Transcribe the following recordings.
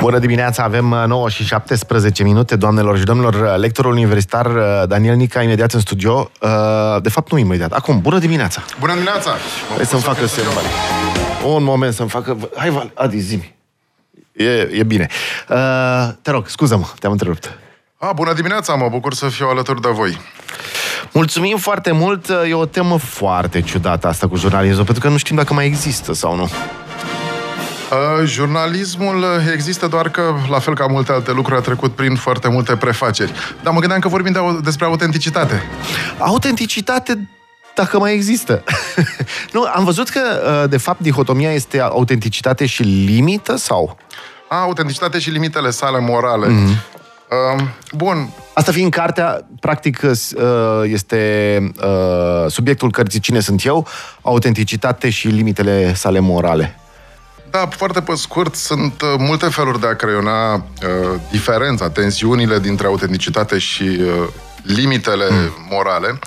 Bună dimineața, avem 9 și 17 minute, doamnelor și domnilor. Lectorul universitar uh, Daniel Nica, imediat în studio. Uh, De fapt, nu imediat. Acum, bună dimineața! Bună dimineața! Hai să-mi facă semn. Un moment să-mi facă... Hai, Val, Adi, zi E, e bine. Uh, te rog, scuză-mă, te-am întrerupt. A, bună dimineața, mă bucur să fiu alături de voi. Mulțumim foarte mult. E o temă foarte ciudată asta cu jurnalismul, pentru că nu știm dacă mai există sau nu. Uh, jurnalismul există doar că, la fel ca multe alte lucruri, a trecut prin foarte multe prefaceri. Dar mă gândeam că vorbim de, au- despre autenticitate. Autenticitate dacă mai există. nu, am văzut că, uh, de fapt, dihotomia este autenticitate și limită sau? A, autenticitate și limitele sale morale. Mm-hmm. Uh, bun, Asta fiind cartea, practic, uh, este uh, subiectul cărții Cine sunt eu, autenticitate și limitele sale morale. Da, foarte pe scurt, sunt uh, multe feluri de a creiona uh, diferența, tensiunile dintre autenticitate și uh, limitele mm. morale.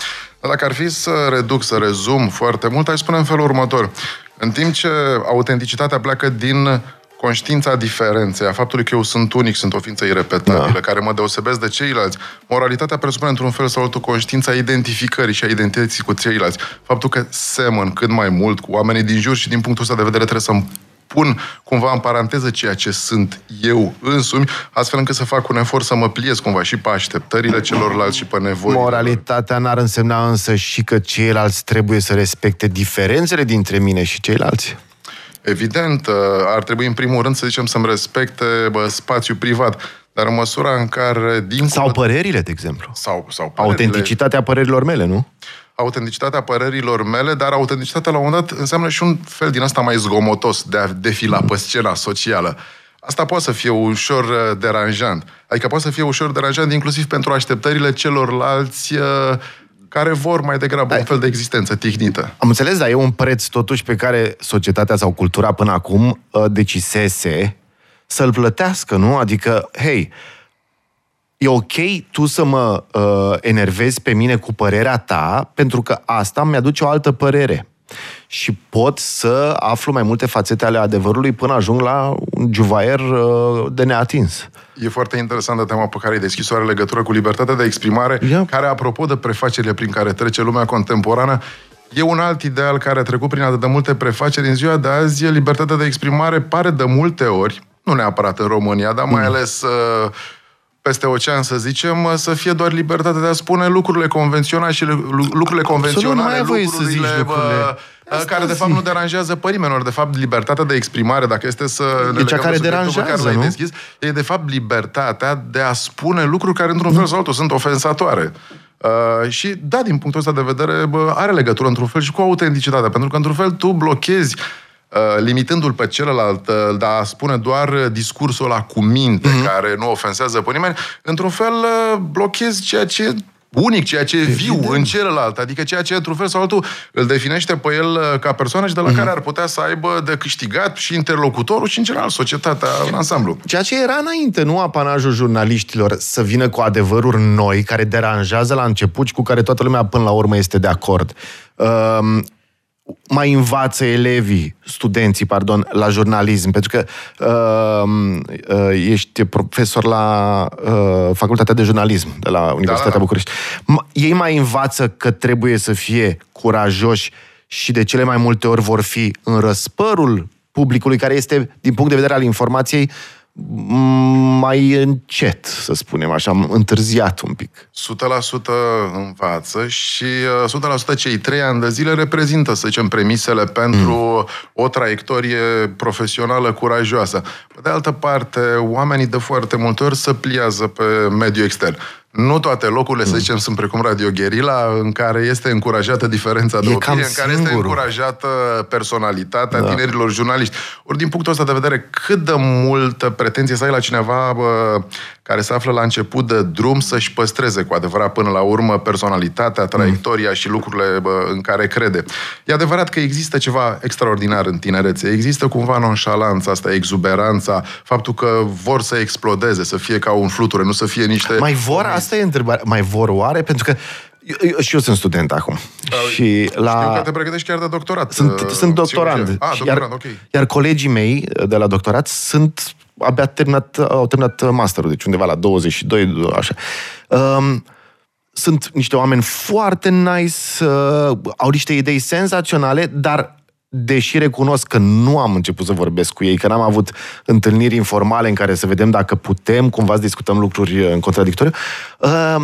Dar dacă ar fi să reduc, să rezum foarte mult, aș spune în felul următor. În timp ce autenticitatea pleacă din conștiința diferenței, a faptului că eu sunt unic, sunt o ființă irepetabilă, da. care mă deosebesc de ceilalți. Moralitatea presupune într-un fel sau altul conștiința identificării și a identității cu ceilalți. Faptul că semăn cât mai mult cu oamenii din jur și din punctul ăsta de vedere trebuie să-mi pun cumva în paranteză ceea ce sunt eu însumi, astfel încât să fac un efort să mă pliez cumva și pe așteptările celorlalți și pe nevoi. Moralitatea n-ar însemna însă și că ceilalți trebuie să respecte diferențele dintre mine și ceilalți? Evident, uh, ar trebui în primul rând să zicem să-mi respecte bă, spațiul privat, dar în măsura în care din Sau părerile, de exemplu. sau, sau părerile- Autenticitatea părerilor mele, nu? Autenticitatea părerilor mele, dar autenticitatea la un moment dat înseamnă și un fel din asta mai zgomotos de a defila pe scena socială. Asta poate să fie ușor uh, deranjant. Adică poate să fie ușor deranjant inclusiv pentru așteptările celorlalți uh, care vor mai degrabă un fel de existență tihnită. Am înțeles, dar e un preț totuși pe care societatea sau cultura până acum uh, decisese să-l plătească, nu? Adică, hei, e ok tu să mă uh, enervezi pe mine cu părerea ta, pentru că asta mi-aduce o altă părere. Și pot să aflu mai multe fațete ale adevărului până ajung la un juvaier uh, de neatins. E foarte interesantă tema pe care ai deschis-o, are legătură cu libertatea de exprimare, Ia. care, apropo de prefacerile prin care trece lumea contemporană, e un alt ideal care a trecut prin atât de multe prefaceri. În ziua de azi, libertatea de exprimare pare de multe ori, nu neapărat în România, dar mai ales uh, peste ocean, să zicem, uh, să fie doar libertatea de a spune lucrurile convenționale și lu- lucrurile convenționale, nu ai voie să zici lucrurile, lucrurile. bă, Asta care de fapt zic. nu deranjează pe nimeni. Ori, de fapt, libertatea de exprimare, dacă este să ne E cea legăm de care subiectul pe care deranjează, l-ai nu? deschis, e de fapt libertatea de a spune lucruri care într-un fel sau altul sunt ofensatoare. Uh, și da, din punctul ăsta de vedere, bă, are legătură într-un fel și cu autenticitatea, pentru că într-un fel tu blochezi uh, limitându-l pe celălalt, uh, de a spune doar uh, discursul ăla cu minte, Mhm. mm-hmm. care nu ofensează pe nimeni, într-un fel uh, blochezi ceea ce e unic, ceea ce e viu în celălalt, adică ceea ce, într-un fel sau altul, îl definește pe el uh, ca persoană și de la Mhm. care ar putea să aibă de câștigat și interlocutorul și, în general, societatea în ansamblu. Ceea ce era înainte, nu apanajul jurnaliștilor să vină cu adevăruri noi, care deranjează la început și cu care toată lumea până la urmă este de acord. Um, mai învață elevii, studenții, pardon, la jurnalism, pentru că uh, uh, ești profesor la uh, Facultatea de Jurnalism de la Universitatea da. București. M- ei mai învață că trebuie să fie curajoși și de cele mai multe ori vor fi în răspărul publicului, care este, din punct de vedere al informației, m- mai încet, să spunem așa, întârziat un pic. 100% învață și uh, 100% cei trei ani de zile reprezintă, să zicem, premisele pentru mm. o traiectorie profesională curajoasă. Pe de altă parte, oamenii de foarte multe ori se pliază pe mediul extern. Nu toate locurile, mm. să zicem, sunt precum Radio Guerilla, în care este încurajată diferența de E opinie, cam în care este singurul. încurajată personalitatea da. tinerilor jurnaliști. Ori din punctul ăsta de vedere, cât de multă pretenție să ai la cineva bă, care se află la început de drum să-și păstreze cu adevărat până la urmă personalitatea, traiectoria mm. și lucrurile bă, în care crede. E adevărat că există ceva extraordinar în tinerețe. Există cumva nonșalanța asta, exuberanța, faptul că vor să explodeze, să fie ca un fluture, nu să fie niște... Mai vor, asta e întrebarea, mai vor oare? Pentru că eu, eu, și eu sunt student acum. și la... Știu că te pregătești chiar de doctorat. Sunt, uh, sunt doctorand. psihologie. Ah, Și doctorand, iar, ok. iar colegii mei de la doctorat sunt abia terminat, au terminat masterul, deci undeva la 22, așa. Um, sunt niște oameni foarte nice, uh, au niște idei senzaționale, dar deși recunosc că nu am început să vorbesc cu ei, că n-am avut întâlniri informale în care să vedem dacă putem cumva să discutăm lucruri în contradictoriu, uh,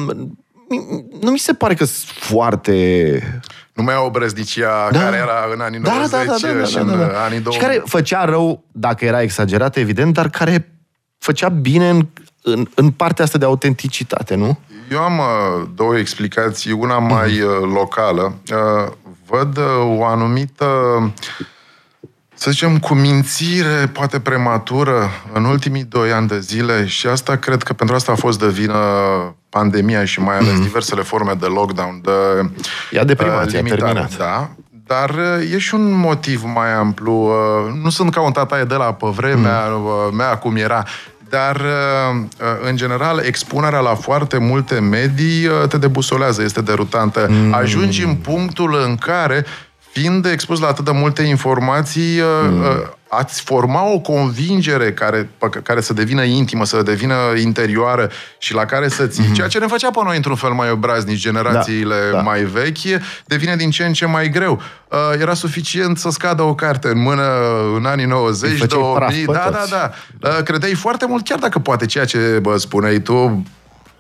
nu mi se pare că sunt foarte... Nu mai au brăznicia da. care era în anii da, 90 da, da, da, da, și da, da, da. în anii 2000. Și care făcea rău, dacă era exagerat, evident, dar care făcea bine în, în, în partea asta de autenticitate, nu? Eu am uh, două explicații, una mai uh, locală. Uh, văd uh, o anumită, să zicem, cumințire, poate prematură, în ultimii doi ani de zile și asta cred că pentru asta a fost de vină pandemia și mai ales mm-hmm. diversele forme de lockdown, de Ia de uh, limitare. Da, dar uh, e și un motiv mai amplu. Uh, nu sunt ca un tataie de la pe vremea mm. mea cum era, dar, uh, uh, în general, expunerea la foarte multe medii uh, te debusolează, este derutantă. Mm. Ajungi în punctul în care, fiind expus la atât de multe informații, mm ați forma o convingere care, care să devină intimă, să devină interioară și la care să ții, mm-hmm. ceea ce ne făcea pe noi într-un fel mai obraznici generațiile da, da. mai vechi, devine din ce în ce mai greu. Uh, era suficient să scadă o carte în mână în anii 90, 2000, da, da, da. Uh, credeai foarte mult, chiar dacă poate ceea ce bă, spuneai tu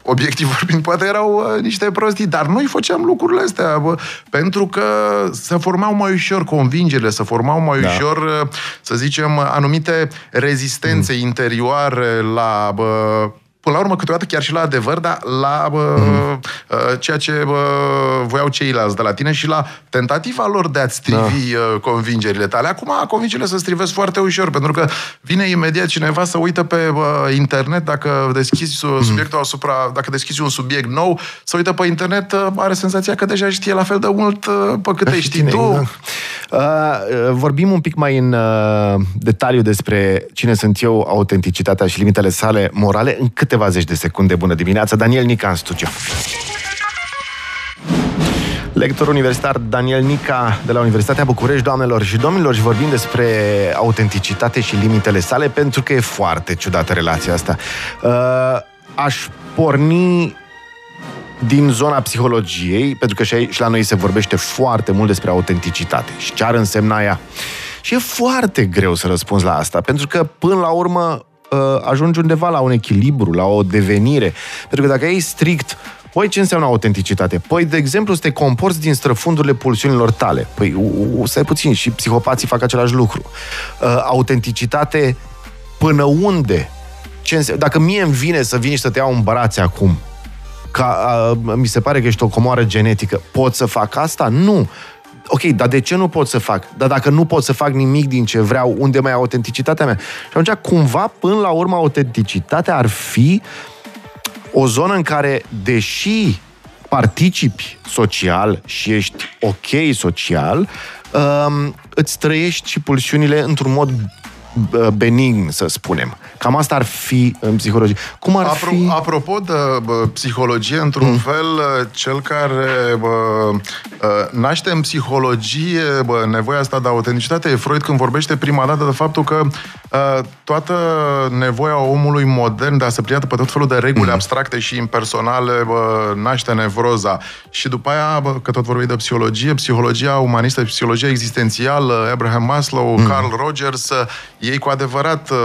obiectiv vorbind, poate erau uh, niște prostii, dar noi făceam lucrurile astea, bă, pentru că se formau mai ușor convingerile, se formau mai da. ușor, uh, să zicem, anumite rezistențe mm. interioare la bă, până la urmă, câteodată chiar și la adevăr, dar la bă, mm-hmm. ceea ce bă, voiau ceilalți de la tine și la tentativa lor de a-ți strivi da. convingerile tale. Acum, convingerile se strivesc foarte ușor, pentru că vine imediat cineva să uită pe bă, internet, dacă deschizi mm-hmm. subiectul asupra, dacă deschizi un subiect nou, să uită pe internet, are senzația că deja știe la fel de mult pe cât știi tine, tu. Da. Uh, vorbim un pic mai în uh, detaliu despre cine sunt eu, autenticitatea și limitele sale morale în cât câteva zeci de secunde. Bună dimineața, Daniel Nica în studio. Lector universitar Daniel Nica de la Universitatea București, doamnelor și domnilor, și vorbim despre autenticitate și limitele sale, pentru că e foarte ciudată relația asta. Uh, aș porni din zona psihologiei, pentru că și, aici, și la noi se vorbește foarte mult despre autenticitate și ce ar însemna ea. Și e foarte greu să răspunzi la asta, pentru că, până la urmă, uh, ajungi undeva la un echilibru, la o devenire. Pentru că dacă ei strict Păi ce înseamnă autenticitate? Păi, de exemplu, să te comporți din străfundurile pulsiunilor tale. Păi, stai puțin, și psihopații fac același lucru. Uh, autenticitate până unde? Ce înseamnă? Dacă mie îmi vine să vin și să te iau în brațe acum, ca, uh, mi se pare că ești o comoară genetică, pot să fac asta? Nu ok, dar de ce nu pot să fac? Dar dacă nu pot să fac nimic din ce vreau, unde mai e autenticitatea mea? Și atunci, cumva, până la urmă, autenticitatea ar fi o zonă în care, deși participi social și ești ok social, um, îți trăiești și pulsiunile într-un mod benign, să spunem. Cam asta ar fi în psihologie. Cum ar Apro- fi... Apropo de bă, psihologie, într-un mm. fel, cel care bă, naște în psihologie bă, nevoia asta de autenticitate e Freud când vorbește prima dată de faptul că toată nevoia omului modern de a se plia pe tot felul de reguli mm. abstracte și impersonale bă, naște nevroza. Și după aia, bă, că tot vorbim de psihologie, psihologia umanistă, psihologia existențială, Abraham Maslow, mm. Carl Rogers, ei cu adevărat uh,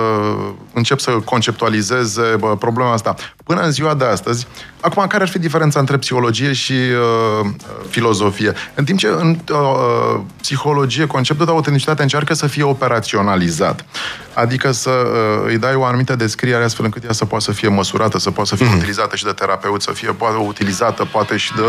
încep să conceptualizeze bă, problema asta. Până în ziua de astăzi, acum, care ar fi diferența între psihologie și uh, filozofie? În timp ce în uh, psihologie conceptul de autenticitate încearcă să fie operaționalizat, adică să uh, îi dai o anumită descriere astfel încât ea să poată să fie măsurată, să poată să fie mm. utilizată și de terapeut, să fie poate utilizată poate și de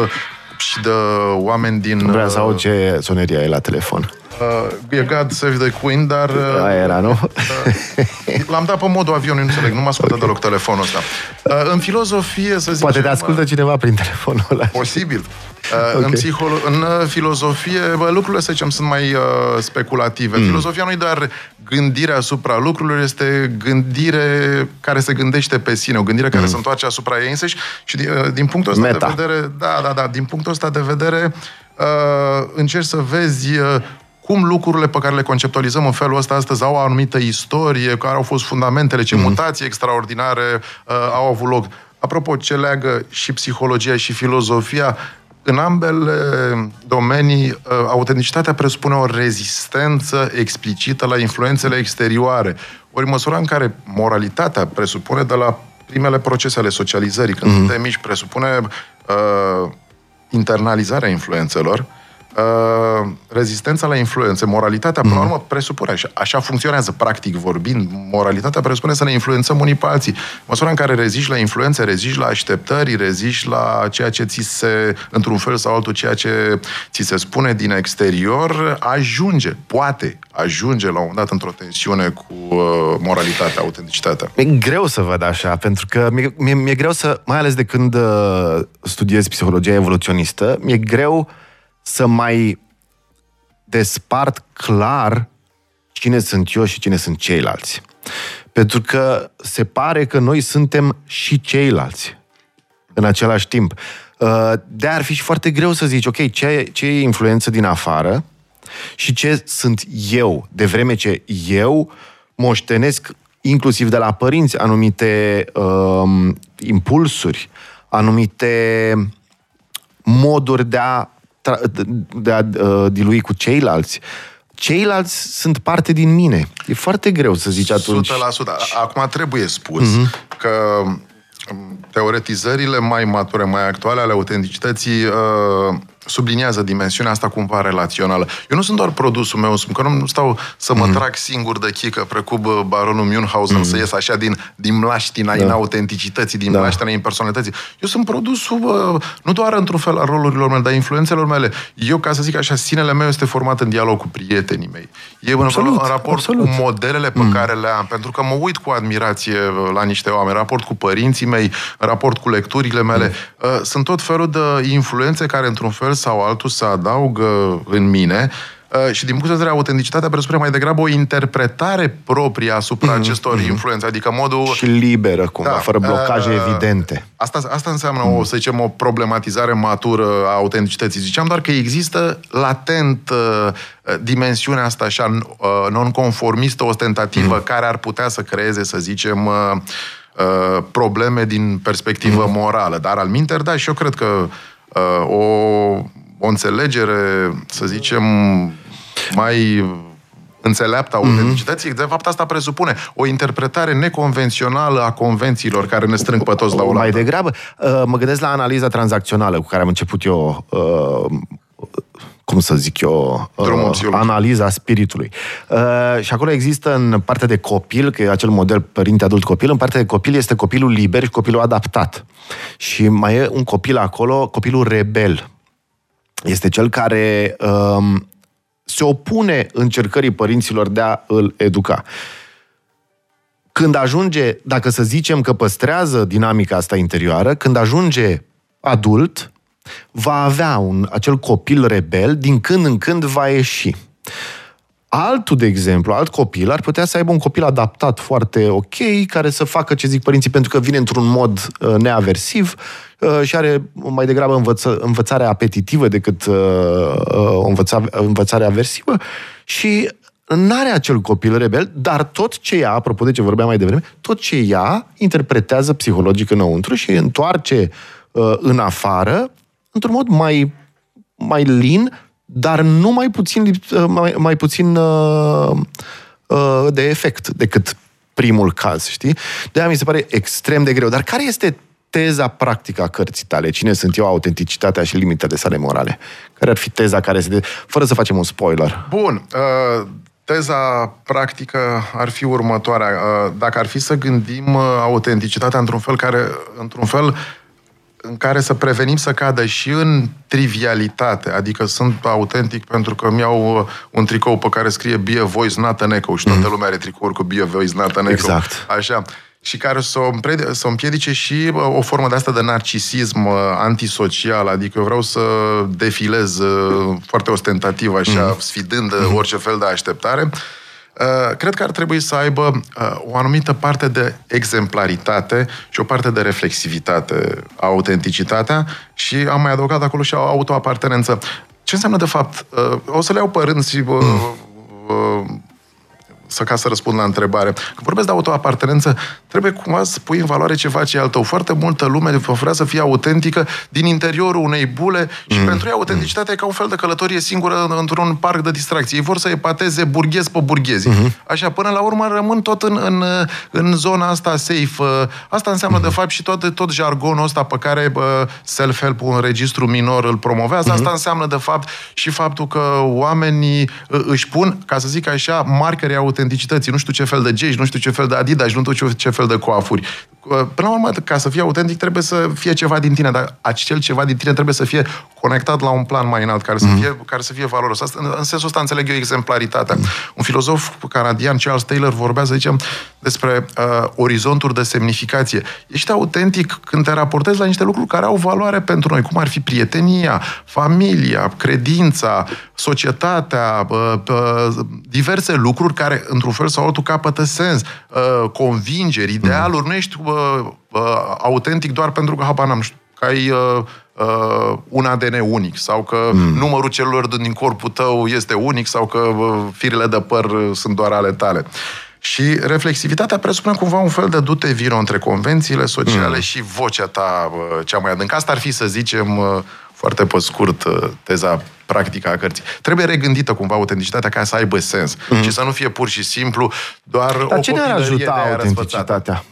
și de oameni din... Vreau să aud ce soneria e la telefon. Uh, e God Save the Queen, dar... Uh, Aia era, nu? Uh, l-am dat pe modul avion, nu înțeleg, nu mă ascultă okay. deloc telefonul ăsta. Uh, în filozofie, să zic... Poate te ascultă cineva prin telefonul ăla. Posibil. Uh, okay. în, psiholo- în uh, filozofie, bă, lucrurile, să zicem, sunt mai uh, speculative. Mm. Filozofia nu e doar gândire asupra lucrurilor, este gândire care se gândește pe sine, o gândire care mm. se întoarce asupra ei însăși și din, uh, din punctul ăsta Meta. de vedere, da, da, da, din punctul ăsta de vedere, uh, încerci să vezi uh, cum lucrurile pe care le conceptualizăm în felul ăsta astăzi au o anumită istorie, care au fost fundamentele, ce mm-hmm. mutații extraordinare uh, au avut loc. Apropo, ce leagă și psihologia și filozofia, în ambele domenii, uh, autenticitatea presupune o rezistență explicită la influențele exterioare. Ori măsura în care moralitatea presupune de la primele procese ale socializării, când mm-hmm. suntem mici, presupune uh, internalizarea influențelor, Uh, rezistența la influențe, moralitatea, până la mhm. urmă, presupune, așa, așa funcționează, practic vorbind, moralitatea presupune să ne influențăm unii pe alții. Măsura în care reziști la influențe, reziști la așteptări, reziști la ceea ce ți se, într-un fel sau altul, ceea ce ți se spune din exterior, ajunge, poate ajunge la un moment dat într-o tensiune cu uh, moralitatea, autenticitatea. E greu să văd așa, pentru că mi-e, mi-e, mi-e greu să, mai ales de când uh, studiez psihologia evoluționistă, mi-e greu să mai despart clar cine sunt eu și cine sunt ceilalți. Pentru că se pare că noi suntem și ceilalți în același timp. Uh, de ar fi și foarte greu să zici, ok, ce, ce e influență din afară și ce sunt eu, de vreme ce eu moștenesc inclusiv de la părinți anumite um, impulsuri, anumite moduri de a de a uh, dilui cu ceilalți, ceilalți sunt parte din mine. E foarte greu să zici atunci. 100%. Acum trebuie spus uh-huh. că um, teoretizările mai mature, mai actuale ale autenticității uh, subliniază dimensiunea asta cumva relațională. Eu nu sunt doar produsul meu, sunt că nu stau să mă mm. trag singur de chică, precum baronul Münchhausen, mm. să ies așa din, din mlaștina da. inautenticității, din da. mlaștina impersonalității. Eu sunt produsul nu doar într-un fel al rolurilor mele, dar influențelor mele. Eu, ca să zic așa, sinele meu este format în dialog cu prietenii mei. E absolut, în, în raport absolut. cu modelele pe mm. care le am, pentru că mă uit cu admirație la niște oameni, în raport cu părinții mei, în raport cu lecturile mele. Mm. Sunt tot felul de influențe care, într-un fel sau altul să adaugă în mine uh, și din punct de vedere autenticitatea presupune mai degrabă o interpretare proprie asupra mm, acestor mm. influențe, adică modul... Și liberă, cumva, da, fără blocaje uh, evidente. Asta, asta înseamnă, mm. o, să zicem, o problematizare matură a autenticității. Ziceam doar că există latent uh, dimensiunea asta așa uh, non-conformistă, ostentativă, mm. care ar putea să creeze, să zicem... Uh, uh, probleme din perspectivă mm. morală. Dar al minter, da, și eu cred că Uh, o, o înțelegere, să zicem, mai înțeleaptă a mhm. autenticității, mm-hmm. de fapt asta presupune o interpretare neconvențională a convențiilor care ne strâng pe toți la o Mai degrabă, uh, mă gândesc la analiza tranzacțională cu care am început eu uh, cum să zic eu, uh, analiza spiritului. Uh, și acolo există în partea de copil, că e acel model părinte adult copil, în partea de copil este copilul liber și copilul adaptat. Și mai e un copil acolo, copilul rebel. Este cel care um, se opune încercării părinților de a îl educa. Când ajunge, dacă să zicem că păstrează dinamica asta interioară, când ajunge adult, va avea un, acel copil rebel, din când în când va ieși. Altul, de exemplu, alt copil ar putea să aibă un copil adaptat foarte ok, care să facă ce zic părinții pentru că vine într-un mod uh, neaversiv uh, și are mai degrabă învăță, învățare apetitivă decât uh, uh, o învăța, învățare aversivă și n-are acel copil rebel, dar tot ce ea, apropo de ce vorbeam mai devreme, tot ce ea interpretează psihologic înăuntru și întoarce uh, în afară într-un mod mai, mai lin, dar nu mai puțin, uh, mai, mai puțin uh, uh, de efect decât primul caz, știi? de mi se pare extrem de greu. Dar care este teza practică a cărții tale? Cine sunt eu, autenticitatea și limitele sale morale? Care ar fi teza care se... De... Fără să facem un spoiler. Bun. Uh, teza practică ar fi următoarea. Uh, dacă ar fi să gândim uh, autenticitatea într-un fel care, într-un fel, în care să prevenim să cadă și în trivialitate, adică sunt autentic pentru că mi-au uh, un tricou pe care scrie Be a voice, not an echo și toată mm. lumea are tricouri cu Be a voice, not an echo. Exact. Așa și care să o, împrede, să împiedice și uh, o formă de asta de narcisism uh, antisocial, adică eu vreau să defilez foarte ostentativ, așa, mm. sfidând mm. orice fel de așteptare. Uh, cred că ar trebui să aibă uh, o anumită parte de exemplaritate și o parte de reflexivitate, autenticitatea și am mai adăugat acolo și autoapartenență. ce înseamnă de fapt? Uh, o să le iau pe rând și uh, uh, să ca să răspund la întrebare. Când vorbesc de autoapartenență, trebuie cumva să pui în valoare ce face al tău. Foarte multă lume vrea să fie autentică din interiorul unei bule și mm. pentru ei autenticitatea e ca un fel de călătorie singură într-un parc de distracție. Ei vor să epateze burghezi pe burghezi. Mm-hmm. Așa, până la urmă rămân tot în, în, în zona asta safe. Asta înseamnă, mm-hmm. de fapt, și tot, tot jargonul ăsta pe care self-help un registru minor îl promovează. Mm-hmm. Asta înseamnă, de fapt, și faptul că oamenii își pun, ca să zic așa, marcări autenticității. Nu știu ce fel de gești, nu știu ce fel de Adidas, nu știu ce fel de coafuri. Până la urmă, ca să fii autentic, trebuie să fie ceva din tine, dar acel ceva din tine trebuie să fie conectat la un plan mai înalt, care să mhm. fie, care să fie valoros. Asta, în, în sensul ăsta înțeleg eu exemplaritatea. Mm. Un filozof canadian, Charles Taylor, vorbea, să zicem, despre uh, orizonturi de semnificație. Ești autentic când te raportezi la niște lucruri care au valoare pentru noi, cum ar fi prietenia, familia, credința, societatea, uh, uh, diverse lucruri care, într-un fel sau altul, capătă sens, uh, convingeri, idealuri. Mm. Nu ești uh, uh, autentic doar pentru că, habar n-am, știu, că ai uh, uh, un ADN unic sau că mm. numărul celulelor din corpul tău este unic sau că uh, firele de păr uh, sunt doar ale tale. Și reflexivitatea presupune cumva un fel de dute vino între convențiile sociale mm. și vocea ta uh, cea mai adâncă. Asta ar fi, să zicem, uh, foarte pe scurt, uh, teza practică a cărții. Trebuie regândită cumva autenticitatea ca să aibă sens mm. și să nu fie pur și simplu doar Dar o ce ne-ar ajuta autenticitatea?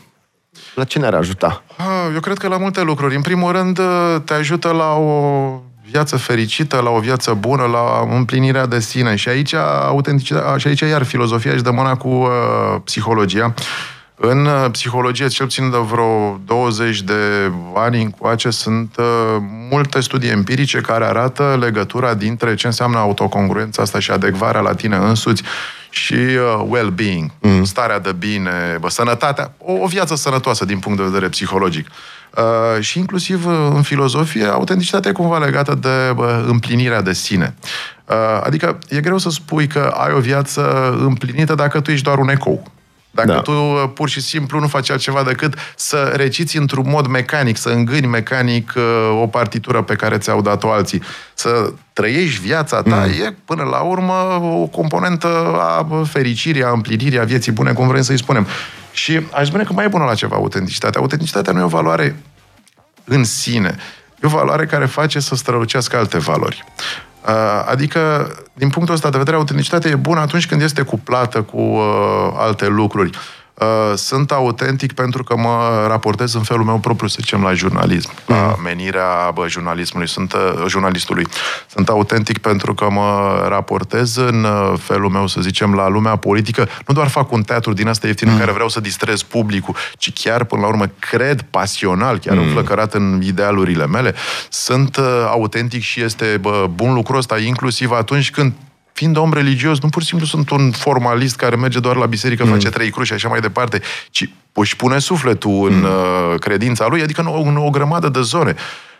La ce ne-ar ajuta? Ah, eu cred că la multe lucruri. În primul rând, te ajută la o viață fericită, la o viață bună, la împlinirea de sine. Și aici, autenticitatea, și aici iar filozofia își dă mâna cu uh, psihologia. În uh, psihologie, cel puțin de vreo 20 de ani încoace, sunt uh, multe studii empirice care arată legătura dintre ce înseamnă autocongruența asta și adecvarea la tine însuți și uh, well-being, mm. starea de bine, bă, sănătatea, o, o viață sănătoasă din punct de vedere psihologic. Uh, și inclusiv uh, în filozofie, autenticitatea e cumva legată de bă, împlinirea de sine. Uh, adică e greu să spui că ai o viață împlinită dacă tu ești doar un ecou. Dacă da. tu uh, pur și simplu nu faci altceva decât să reciți într-un mod mecanic, să îngâni mecanic uh, o partitură pe care ți-au dat-o alții, să trăiești viața ta, mm. e până la urmă o componentă a fericirii, a împlinirii, a vieții bune, cum vrem să-i spunem. Și aș spune că mai e bună la ceva autenticitatea. Autenticitatea nu e o valoare în sine. E o valoare care face să strălucească alte valori. Uh, adică, din punctul ăsta de vedere, autenticitatea e bună atunci când este cuplată cu uh, alte lucruri. Uh, sunt autentic pentru că mă raportez în felul meu propriu, să zicem, la jurnalism, mm. la menirea bă, jurnalismului, sunt, uh, jurnalistului. Sunt autentic pentru că mă raportez în uh, felul meu, să zicem, la lumea politică. Nu doar fac un teatru din asta ieftin mm. în care vreau să distrez publicul, ci chiar, până la urmă, cred pasional, chiar mm. înflăcărat în idealurile mele. Sunt uh, autentic și este bă, bun lucru ăsta, inclusiv atunci când fiind om religios, nu pur și simplu sunt un formalist care merge doar la biserică, mm. face trei cruci și așa mai departe, ci își pune sufletul în mm. uh, credința lui, adică în o, în o grămadă de zone.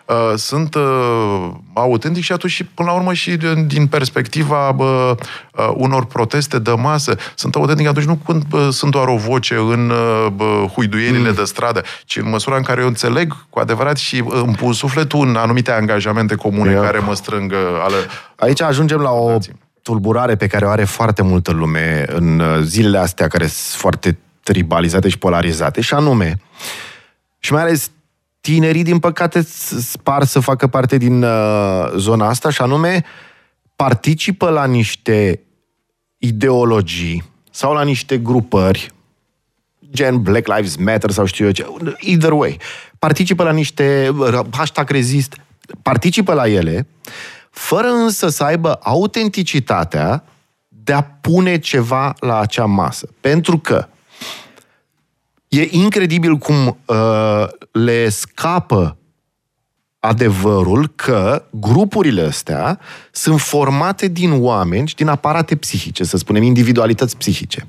Uh, sunt uh, autentic și atunci și până la urmă și din, din perspectiva uh, uh, unor proteste de masă. Sunt autentic atunci nu când uh, sunt doar o voce în uh, huiduierile mm. de stradă, ci în măsura în care eu înțeleg cu adevărat și îmi pun sufletul în anumite angajamente comune yeah. care mă strâng uh, ale... Aici ajungem la o tulburare pe care o are foarte multă lume în uh, zilele astea care sunt foarte tribalizate și polarizate, și anume, și mai ales tinerii, din păcate, spar să facă parte din uh, zona asta, și anume, participă la niște ideologii sau la niște grupări, gen Black Lives Matter sau știu eu ce, either way, participă la niște uh, hashtag rezist, participă la ele, fără însă să aibă autenticitatea de a pune ceva la acea masă. Pentru că e incredibil cum uh, le scapă adevărul că grupurile astea sunt formate din oameni și din aparate psihice, să spunem, individualități psihice.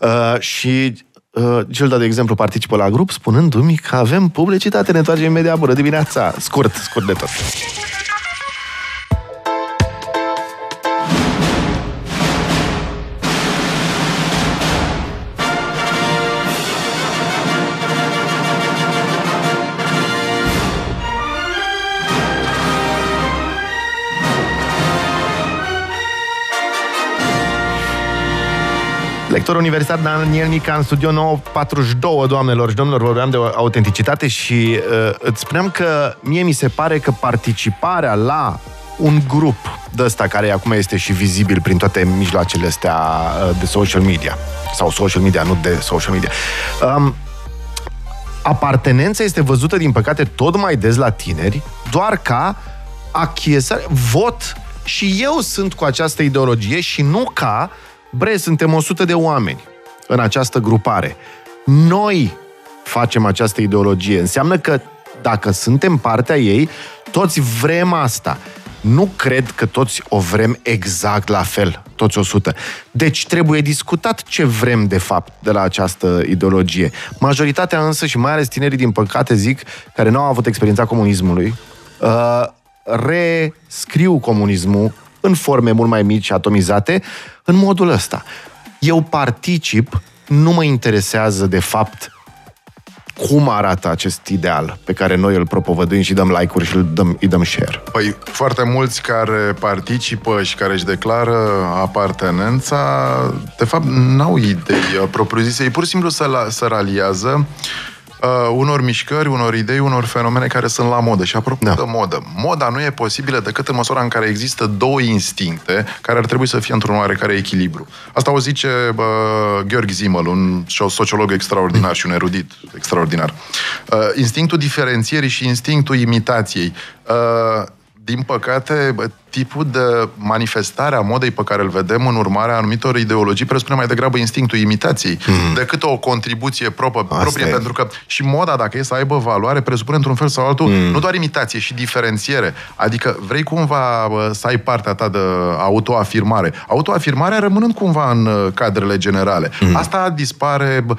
Uh, și uh, Gilda, de exemplu, participă la grup spunându-mi că avem publicitate, ne întoarcem imediat, bună dimineața! Scurt, scurt de tot. Rector universitar Daniel Mica în studio 942, doamnelor și domnilor, vorbeam de autenticitate și uh, îți spuneam că mie mi se pare că participarea la un grup de ăsta care acum este și vizibil prin toate mijloacele astea uh, de social media sau social media, nu de social media. Um, apartenența este văzută, din păcate, tot mai des la tineri, doar ca achiesare, vot și eu sunt cu această ideologie și nu ca, bre, suntem 100 de oameni în această grupare. Noi facem această ideologie. Înseamnă că dacă suntem partea ei, toți vrem asta. Nu cred că toți o vrem exact la fel, toți 100. Deci trebuie discutat ce vrem de fapt de la această ideologie. Majoritatea însă, și mai ales tinerii din păcate zic, care nu au avut experiența comunismului, uh, rescriu comunismul în forme mult mai mici, atomizate, în modul ăsta. Eu particip, nu mă interesează de fapt cum arată acest ideal pe care noi îl propovăduim și dăm like-uri și îl dăm, îi dăm share? Păi, foarte mulți care participă și care își declară apartenența, de fapt, n-au idei propriu-zise. Ei pur și simplu să, la, să raliază uh, unor mișcări, unor idei, unor fenomene care sunt la modă. Și apropo da. de modă, moda nu e posibilă decât în măsura în care există două instincte care ar trebui să fie într-un oarecare echilibru. Asta o zice uh, Georg Zimmel, un sociolog extraordinar mm. și un erudit extraordinar. Uh, instinctul diferențierii și instinctul imitației. Uh, din păcate, tipul de manifestare a modei pe care îl vedem în urmarea anumitor ideologii presupune mai degrabă instinctul imitației mm. decât o contribuție proprie, proprie pentru că și moda, dacă e să aibă valoare, presupune într-un fel sau altul mm. nu doar imitație și diferențiere. Adică vrei cumva să ai partea ta de autoafirmare. Autoafirmarea rămânând cumva în uh, cadrele generale. Mm. Asta dispare uh,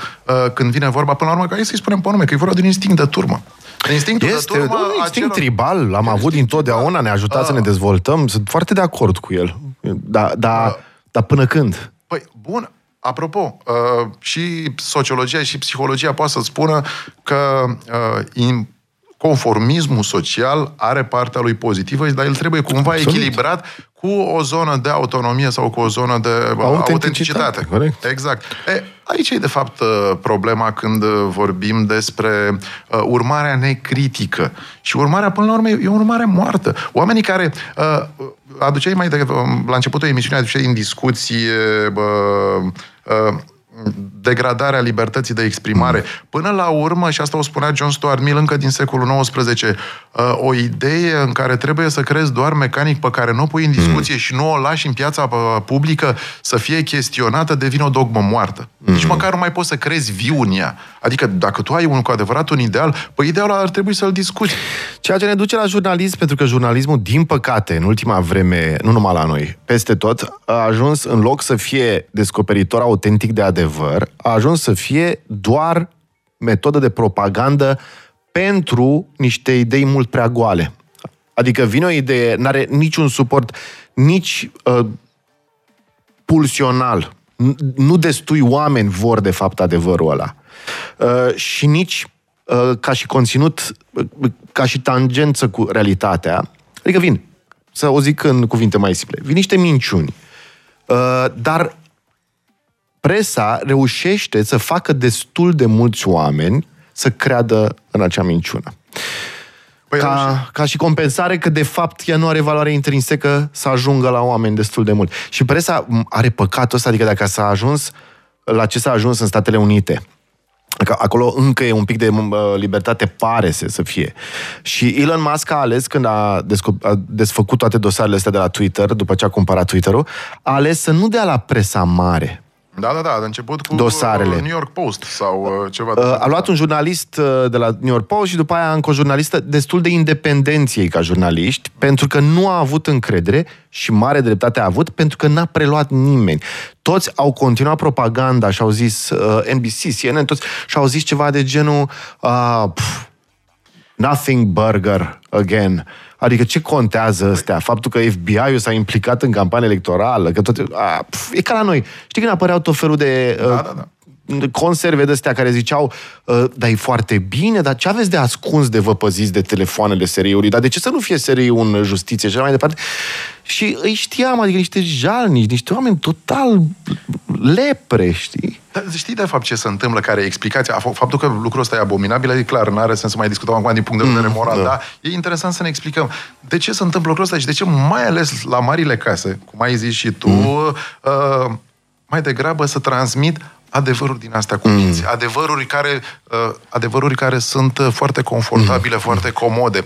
când vine vorba, până la urmă, că hai să-i spunem pe nume, că e vorba de un instinct de turmă. Instinctul este de turmă, un instinct acela... tribal, l-am avut dintotdeauna, ne-a ajutat uh, să ne dezvoltăm, sunt foarte de acord cu el. Dar da, uh, da până când? Păi, bun, Apropo, uh, și sociologia și psihologia poate să spună că uh, conformismul social are partea lui pozitivă, dar el trebuie cumva Absolut. echilibrat cu o zonă de autonomie sau cu o zonă de autenticitate. autenticitate. Corect. Exact. E, aici e, de fapt, uh, problema când vorbim despre uh, urmarea necritică. Și urmarea, până la urmă, e o urmare moartă. Oamenii care uh, aduceai mai de, la începutul emisiunii, aduceai în discuție uh, uh, degradarea libertății de exprimare. Mm. Până la urmă, și asta o spunea John Stuart Mill încă din secolul XIX, uh, o idee în care trebuie să crezi doar mecanic pe care nu o pui în discuție mm. și nu o lași în piața uh, publică să fie chestionată, devine o dogmă moartă. Mm. Nici măcar nu mai poți să crezi viu în ea. Adică dacă tu ai un, cu adevărat un ideal, păi idealul ar trebui să-l discuți. Ceea ce ne duce la jurnalism, pentru că jurnalismul, din păcate, în ultima vreme, nu numai la noi, peste tot, a ajuns în loc să fie descoperitor autentic de adevăr, a ajuns să fie doar metodă de propagandă pentru niște idei mult prea goale. Adică vine o idee, nu are niciun suport, nici uh, pulsional. Nu destui oameni vor, de fapt, adevărul ăla. Uh, și nici uh, ca și conținut, uh, ca și tangență cu realitatea. Adică vin, să o zic în cuvinte mai simple, vin niște minciuni. Uh, dar presa reușește să facă destul de mulți oameni să creadă în acea minciună. Păi ca, ca și compensare că, de fapt, ea nu are valoare intrinsecă să ajungă la oameni destul de mult. Și presa are păcatul ăsta, adică dacă s-a ajuns la ce s-a ajuns în Statele Unite, că acolo încă e un pic de libertate, pare să, să fie. Și Elon Musk a ales, când a, desco- a desfăcut toate dosarele astea de la Twitter, după ce a cumpărat Twitter-ul, a ales să nu dea la presa mare, da, da, da, a început cu dosarele. New York Post sau uh, ceva de uh, A luat un jurnalist uh, de la New York Post și după aia încă o jurnalistă destul de independenției ca jurnaliști, pentru că nu a avut încredere și mare dreptate a avut, pentru că n-a preluat nimeni. Toți au continuat propaganda și au zis uh, NBC, CNN, toți și au zis ceva de genul uh, pf, nothing burger again. Adică ce contează astea? Faptul că FBI-ul s-a implicat în campanie electorală? Că tot, a, pf, e ca la noi. Știi când apăreau tot felul de uh, da, da, da. conserve de astea care ziceau uh, dar e foarte bine, dar ce aveți de ascuns de vă păziți de telefoanele SRI-ului? Dar de ce să nu fie SRI un justiție și așa mai departe? Și îi știam, adică niște jalnici, niște oameni total lepre, știi? Dar știi de fapt ce se întâmplă, care e explicația? Faptul că lucrul ăsta e abominabil, e clar, nu are sens să mai discutăm acum din punct de vedere mm, moral, mm, da. dar e interesant să ne explicăm de ce se întâmplă lucrul ăsta și de ce mai ales la marile case, cum ai zis și tu, mm. uh, mai degrabă să transmit adevăruri din astea cu minți, mm. adevăruri, care, uh, adevăruri care sunt uh, foarte confortabile, mm. foarte comode.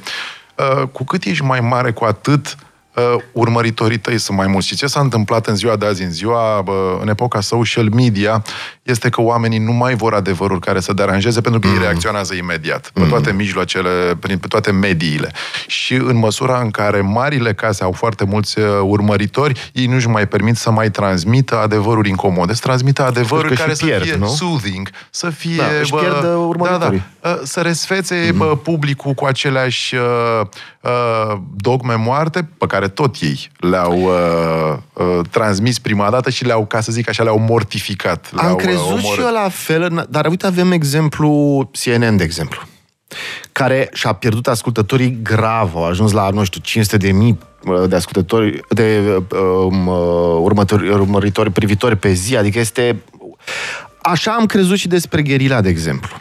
Uh, cu cât ești mai mare, cu atât uh, uh, urmăritorii tăi sunt mai mulți. Și ce s-a întâmplat în ziua de azi, în ziua, uh, în epoca social media, este că oamenii nu mai vor adevăruri care să deranjeze pentru că mm. ei reacționează imediat mm. pe toate mijloacele, prin, pe toate mediile. Și în măsura în care marile case au foarte mulți uh, urmăritori, ei nu-și mai permit să mai transmită adevăruri incomode, să transmită adevăruri care pierd, să fie nu? soothing, să fie... Da, își pierd bă, da, da, uh, să resfețe mm. bă, publicul cu aceleași uh, uh, dogme moarte pe care tot ei le-au uh, uh, transmis prima dată și le-au, ca să zic așa, le-au mortificat. Le-au, Am uh, crezut omorât. și eu la fel, dar uite, avem exemplu CNN, de exemplu, care și-a pierdut ascultătorii grav, au ajuns la, nu știu, 500 de mii uh, de ascultători, de um, uh, următori, urmăritori, privitori pe zi, adică este... Așa am crezut și despre Gherila, de exemplu.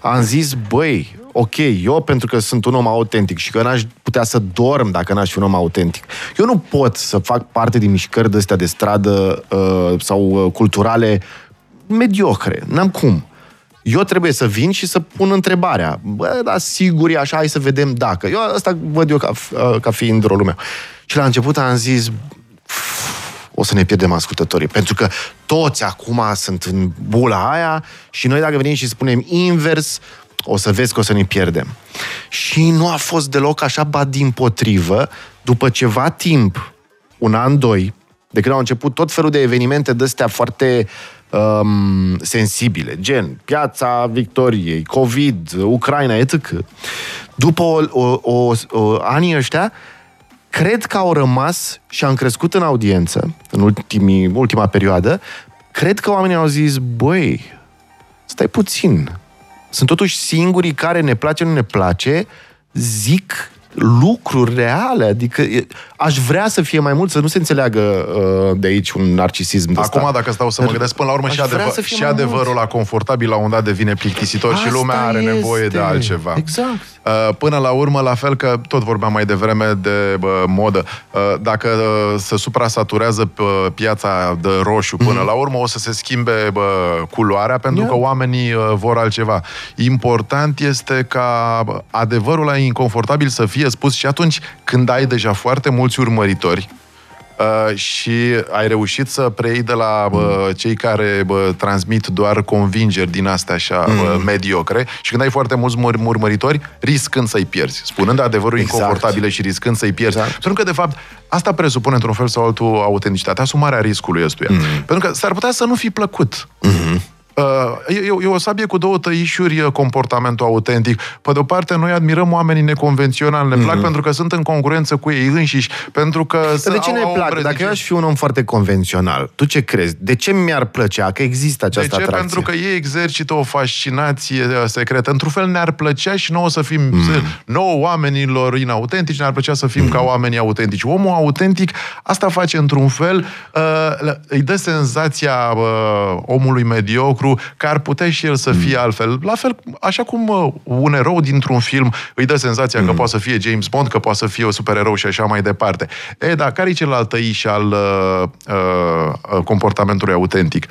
Am zis, băi, ok, eu pentru că sunt un om autentic și că n-aș putea să dorm dacă n-aș fi un om autentic. Eu nu pot să fac parte din mișcări de astea de stradă uh, sau uh, culturale mediocre. N-am cum. Eu trebuie să vin și să pun întrebarea. Bă, da, sigur e așa, hai să vedem dacă. Eu asta văd eu ca, uh, ca fiind rolul meu. Și la început am zis, o să ne pierdem ascultătorii. Pentru că toți acum sunt în bula aia și noi dacă venim și spunem invers, o să vezi că o să ne pierdem. Și nu a fost deloc așa, ba din potrivă, după ceva timp, un an, doi, de când au început tot felul de evenimente de astea foarte um, sensibile, gen Piața Victoriei, COVID, Ucraina, etc. După o, o, o, o, anii ăștia, cred că au rămas și am crescut în audiență, în ultimii, ultima perioadă, cred că oamenii au zis, băi, stai puțin, sunt totuși singurii care ne place, nu ne place, zic lucruri reale, adică aș vrea să fie mai mult, să nu se înțeleagă uh, de aici un narcisism de Acum, dacă stau să mă gândesc, până la urmă și, adevăr, și adevărul la confortabil la un dat devine plictisitor Asta și lumea are este. nevoie de altceva. Exact. Uh, până la urmă, la fel că tot vorbeam mai devreme de bă, modă, uh, dacă uh, se suprasaturează pe piața de roșu până mm-hmm. la urmă, o să se schimbe bă, culoarea pentru yeah. că oamenii uh, vor altceva. Important este ca adevărul la inconfortabil să fie spus și atunci când ai deja foarte mulți urmăritori, Uh, și ai reușit să preiei de la uh, cei care uh, transmit doar convingeri din astea așa mm. uh, mediocre și când ai foarte mulți mur- urmăritori, riscând să-i pierzi, spunând adevărul exact. inconfortabile și riscând să-i pierzi. Exact. Pentru că, de fapt, asta presupune într-un fel sau altul autenticitatea, asumarea riscului ăstuia. Mm. Pentru că s-ar putea să nu fi plăcut. Mm-hmm Uh, e, e o sabie cu două tăișuri uh, comportamentul autentic. Pe de o parte, noi admirăm oamenii neconvenționali, ne mm-hmm. plac pentru că sunt în concurență cu ei înșiși, pentru că... Dar de ce ne plac? Dacă eu aș fi un om foarte convențional, tu ce crezi? De ce mi-ar plăcea că există această De ce? atracție? Pentru că ei exercită o fascinație uh, secretă. Într-un fel ne-ar plăcea și nouă să fim mm. nouă oamenilor inautentici, ne-ar plăcea să fim mm. ca oamenii autentici. Omul autentic asta face într-un fel, uh, îi dă senzația uh, omului mediocru lucru că ar putea și el să fie mm. altfel. La fel, așa cum uh, un erou dintr-un film îi dă senzația mm. că poate să fie James Bond, că poate să fie o supererou și așa mai departe. E, da, care e celălalt tăiș al uh, uh, comportamentului autentic?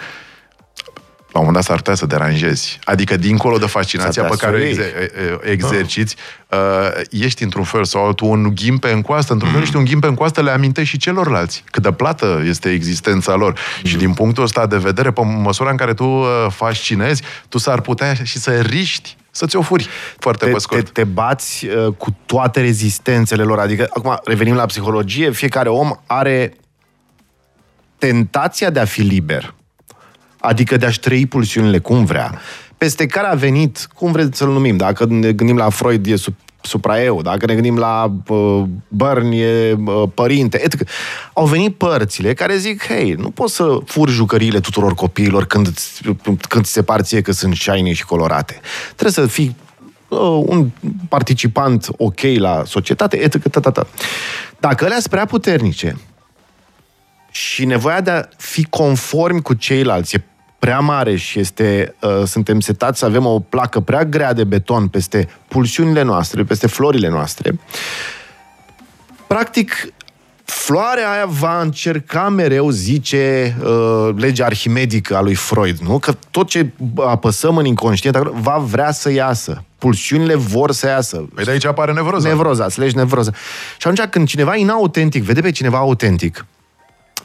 La un moment dat s-ar putea să deranjezi. Adică, dincolo de fascinația pe care o exer- exerciți, uh, ești într-un fel sau altul un ghimpe în coastă, într-un mm. fel ești un ghimpe în coastă, le amintești și celorlalți. Cât de plată este existența lor. Mm. Și din punctul ăsta de vedere, pe măsura în care tu uh, fascinezi, tu s-ar putea și să riști să-ți o furi foarte te, pe scurt. Te, te bați uh, cu toate rezistențele lor. Adică, acum, revenim la psihologie, fiecare om are tentația de a fi liber adică de a-și trăi pulsiunile cum vrea, peste care a venit, cum vreți să-l numim, dacă ne gândim la Freud, e sub supraeu, dacă ne gândim la uh, bărni, uh, părinte, etc. Au venit părțile care zic, hei, nu poți să furi jucăriile tuturor copiilor când, când ți se parție că sunt shiny și colorate. Trebuie să fii uh, un participant ok la societate, etc. Dacă alea sunt prea puternice și nevoia de a fi conform cu ceilalți e prea mare și este, uh, suntem setați să avem o placă prea grea de beton peste pulsiunile noastre, peste florile noastre, practic floarea aia va încerca mereu, zice uh, legea arhimedică a lui Freud, nu? Că tot ce apăsăm în inconștient va vrea să iasă. Pulsiunile vor să iasă. Păi de aici apare nevroza. Nevroza, înțelegi nevroza. Și atunci când cineva inautentic vede pe cineva autentic,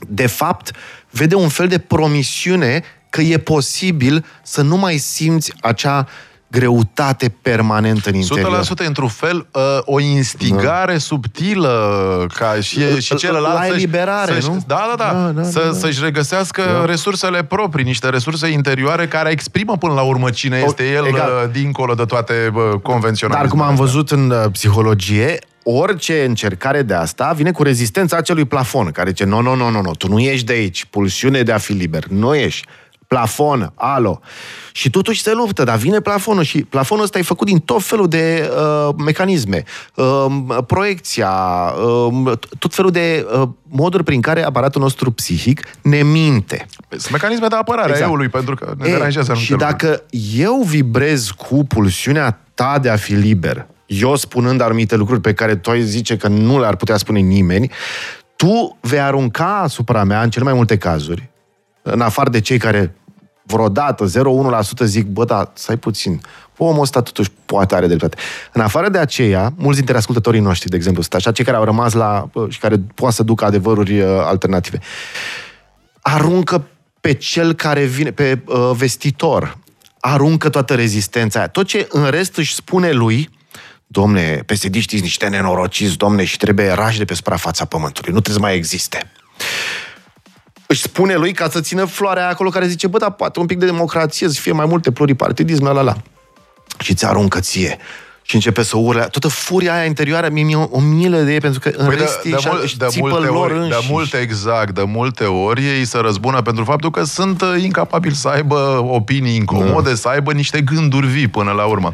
de fapt, vede un fel de promisiune că e posibil să nu mai simți acea greutate permanentă în interior. 100% într-un fel uh, o instigare da. subtilă ca și, și celălalt la eliberare, să nu? Da, da, da. da, da, să, da. Să-și regăsească da. resursele proprii, niște resurse interioare care exprimă până la urmă cine o, este el egal. Uh, dincolo de toate convenționale. Dar cum am văzut în uh, psihologie, orice încercare de asta vine cu rezistența acelui plafon, care zice, nu, nu, nu, nu, nu, tu nu ești de aici, pulsiune de a fi liber, nu ești plafon, alo. Și totuși se luptă, dar vine plafonul și plafonul ăsta e făcut din tot felul de uh, mecanisme. Uh, proiecția, uh, tot felul de uh, moduri prin care aparatul nostru psihic ne minte. Sunt mecanisme de apărare exact. a eului, pentru că ne e, deranjează Și dacă lucruri. eu vibrez cu pulsiunea ta de a fi liber, eu spunând anumite lucruri pe care tu ai zice că nu le-ar putea spune nimeni, tu vei arunca asupra mea, în cele mai multe cazuri, în afară de cei care vreodată 0,1% zic, bă, da, stai puțin, omul ăsta totuși poate are dreptate. În afară de aceea, mulți dintre ascultătorii noștri, de exemplu, sunt așa, cei care au rămas la, și care poate să ducă adevăruri uh, alternative, aruncă pe cel care vine, pe uh, vestitor, aruncă toată rezistența aia. Tot ce în rest își spune lui, domne, psd niște nenorociți, domne, și trebuie rași de pe suprafața pământului, nu trebuie să mai existe își spune lui ca să țină floarea acolo care zice, bă, dar poate un pic de democrație, să fie mai multe pluripartidism, la la la. Și ți aruncă ție și începe să urle. Toată furia aia interioară, mie mi-e o milă de ei, pentru că în păi rest de, de, mul- de multe lor ori, De multe, exact, de multe ori ei se răzbună pentru faptul că sunt uh, incapabili să aibă opinii incomode, da. să aibă niște gânduri vii până la urmă.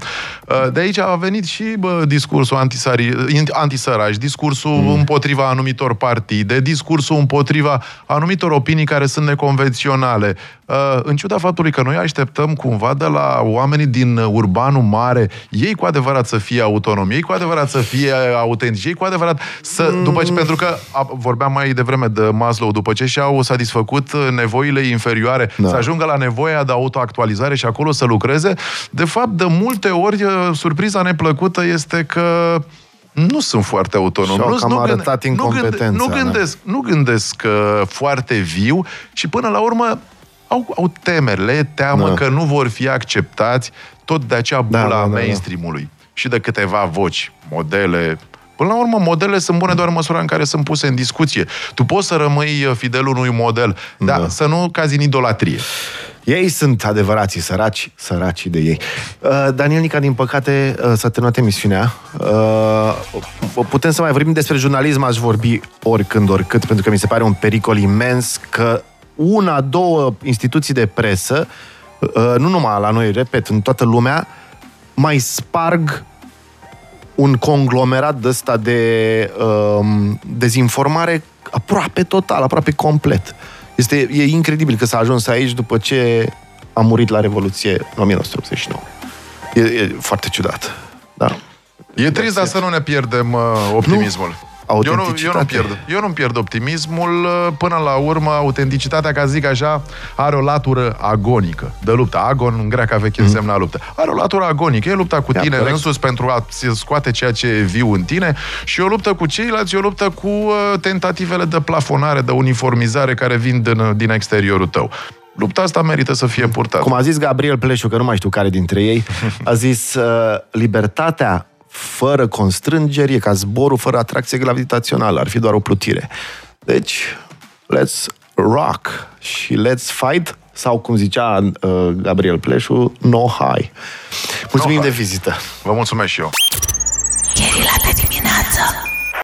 Uh, de aici a venit și bă, discursul antisari, antisăraș, discursul mm. împotriva anumitor partide, discursul împotriva anumitor opinii care sunt neconvenționale. Uh, în ciuda faptului că noi așteptăm cumva de la oamenii din urbanul mare, ei cu adevărat să fie autonomi, ei cu adevărat să fie autentici, ei cu adevărat să... Mm. După ce, pentru că a, vorbeam mai devreme de Maslow, după ce și-au satisfăcut nevoile inferioare, da. să ajungă la nevoia de autoactualizare și acolo să lucreze, de fapt, de multe ori, uh, surpriza neplăcută este că nu sunt foarte autonomi. Și-au cam nu, arătat gând, nu, gând, nu gândesc, nu gândesc uh, foarte viu și până la urmă au, au temerile, teamă da. că nu vor fi acceptați tot de acea bula da, da, da, mainstream-ului da. Și de câteva voci, modele. Până la urmă, modele sunt bune doar în măsura în care sunt puse în discuție. Tu poți să rămâi uh, fidelul unui model, da. dar să nu cazi în idolatrie. Ei sunt adevărații săraci, săraci de ei. Uh, Daniel Nica, din păcate, uh, s-a terminat emisiunea. Uh, putem să mai vorbim despre jurnalism, aș vorbi oricând, oricât, pentru că mi se pare un pericol imens că una, două instituții de presă, uh, nu numai la noi, repet, în toată lumea, mai sparg un conglomerat de ăsta de um, dezinformare aproape total, aproape complet. Este, e incredibil că s-a ajuns aici după ce a murit la Revoluție în 1989. E, e foarte ciudat. Da. E trist, dar să nu ne pierdem uh, optimismul. Nu eu nu, eu nu pierd. Eu nu pierd optimismul. Uh, până la urmă, autenticitatea, ca zic așa, are o latură agonică de luptă. Agon, în greaca veche, mm. însemna luptă. Are o latură agonică. E lupta cu tine însuți pentru a scoate ceea ce e viu în tine și o luptă cu ceilalți, o luptă cu uh, tentativele de plafonare, de uniformizare care vin din, din exteriorul tău lupta asta merită să fie purtată. Cum a zis Gabriel Pleșu, că nu mai știu care dintre ei, a zis uh, libertatea fără constrângeri, e ca zborul fără atracție gravitațională, ar fi doar o plutire. Deci, let's rock și let's fight, sau cum zicea uh, Gabriel Pleșu, no high. Mulțumim no de vizită! Vă mulțumesc și eu!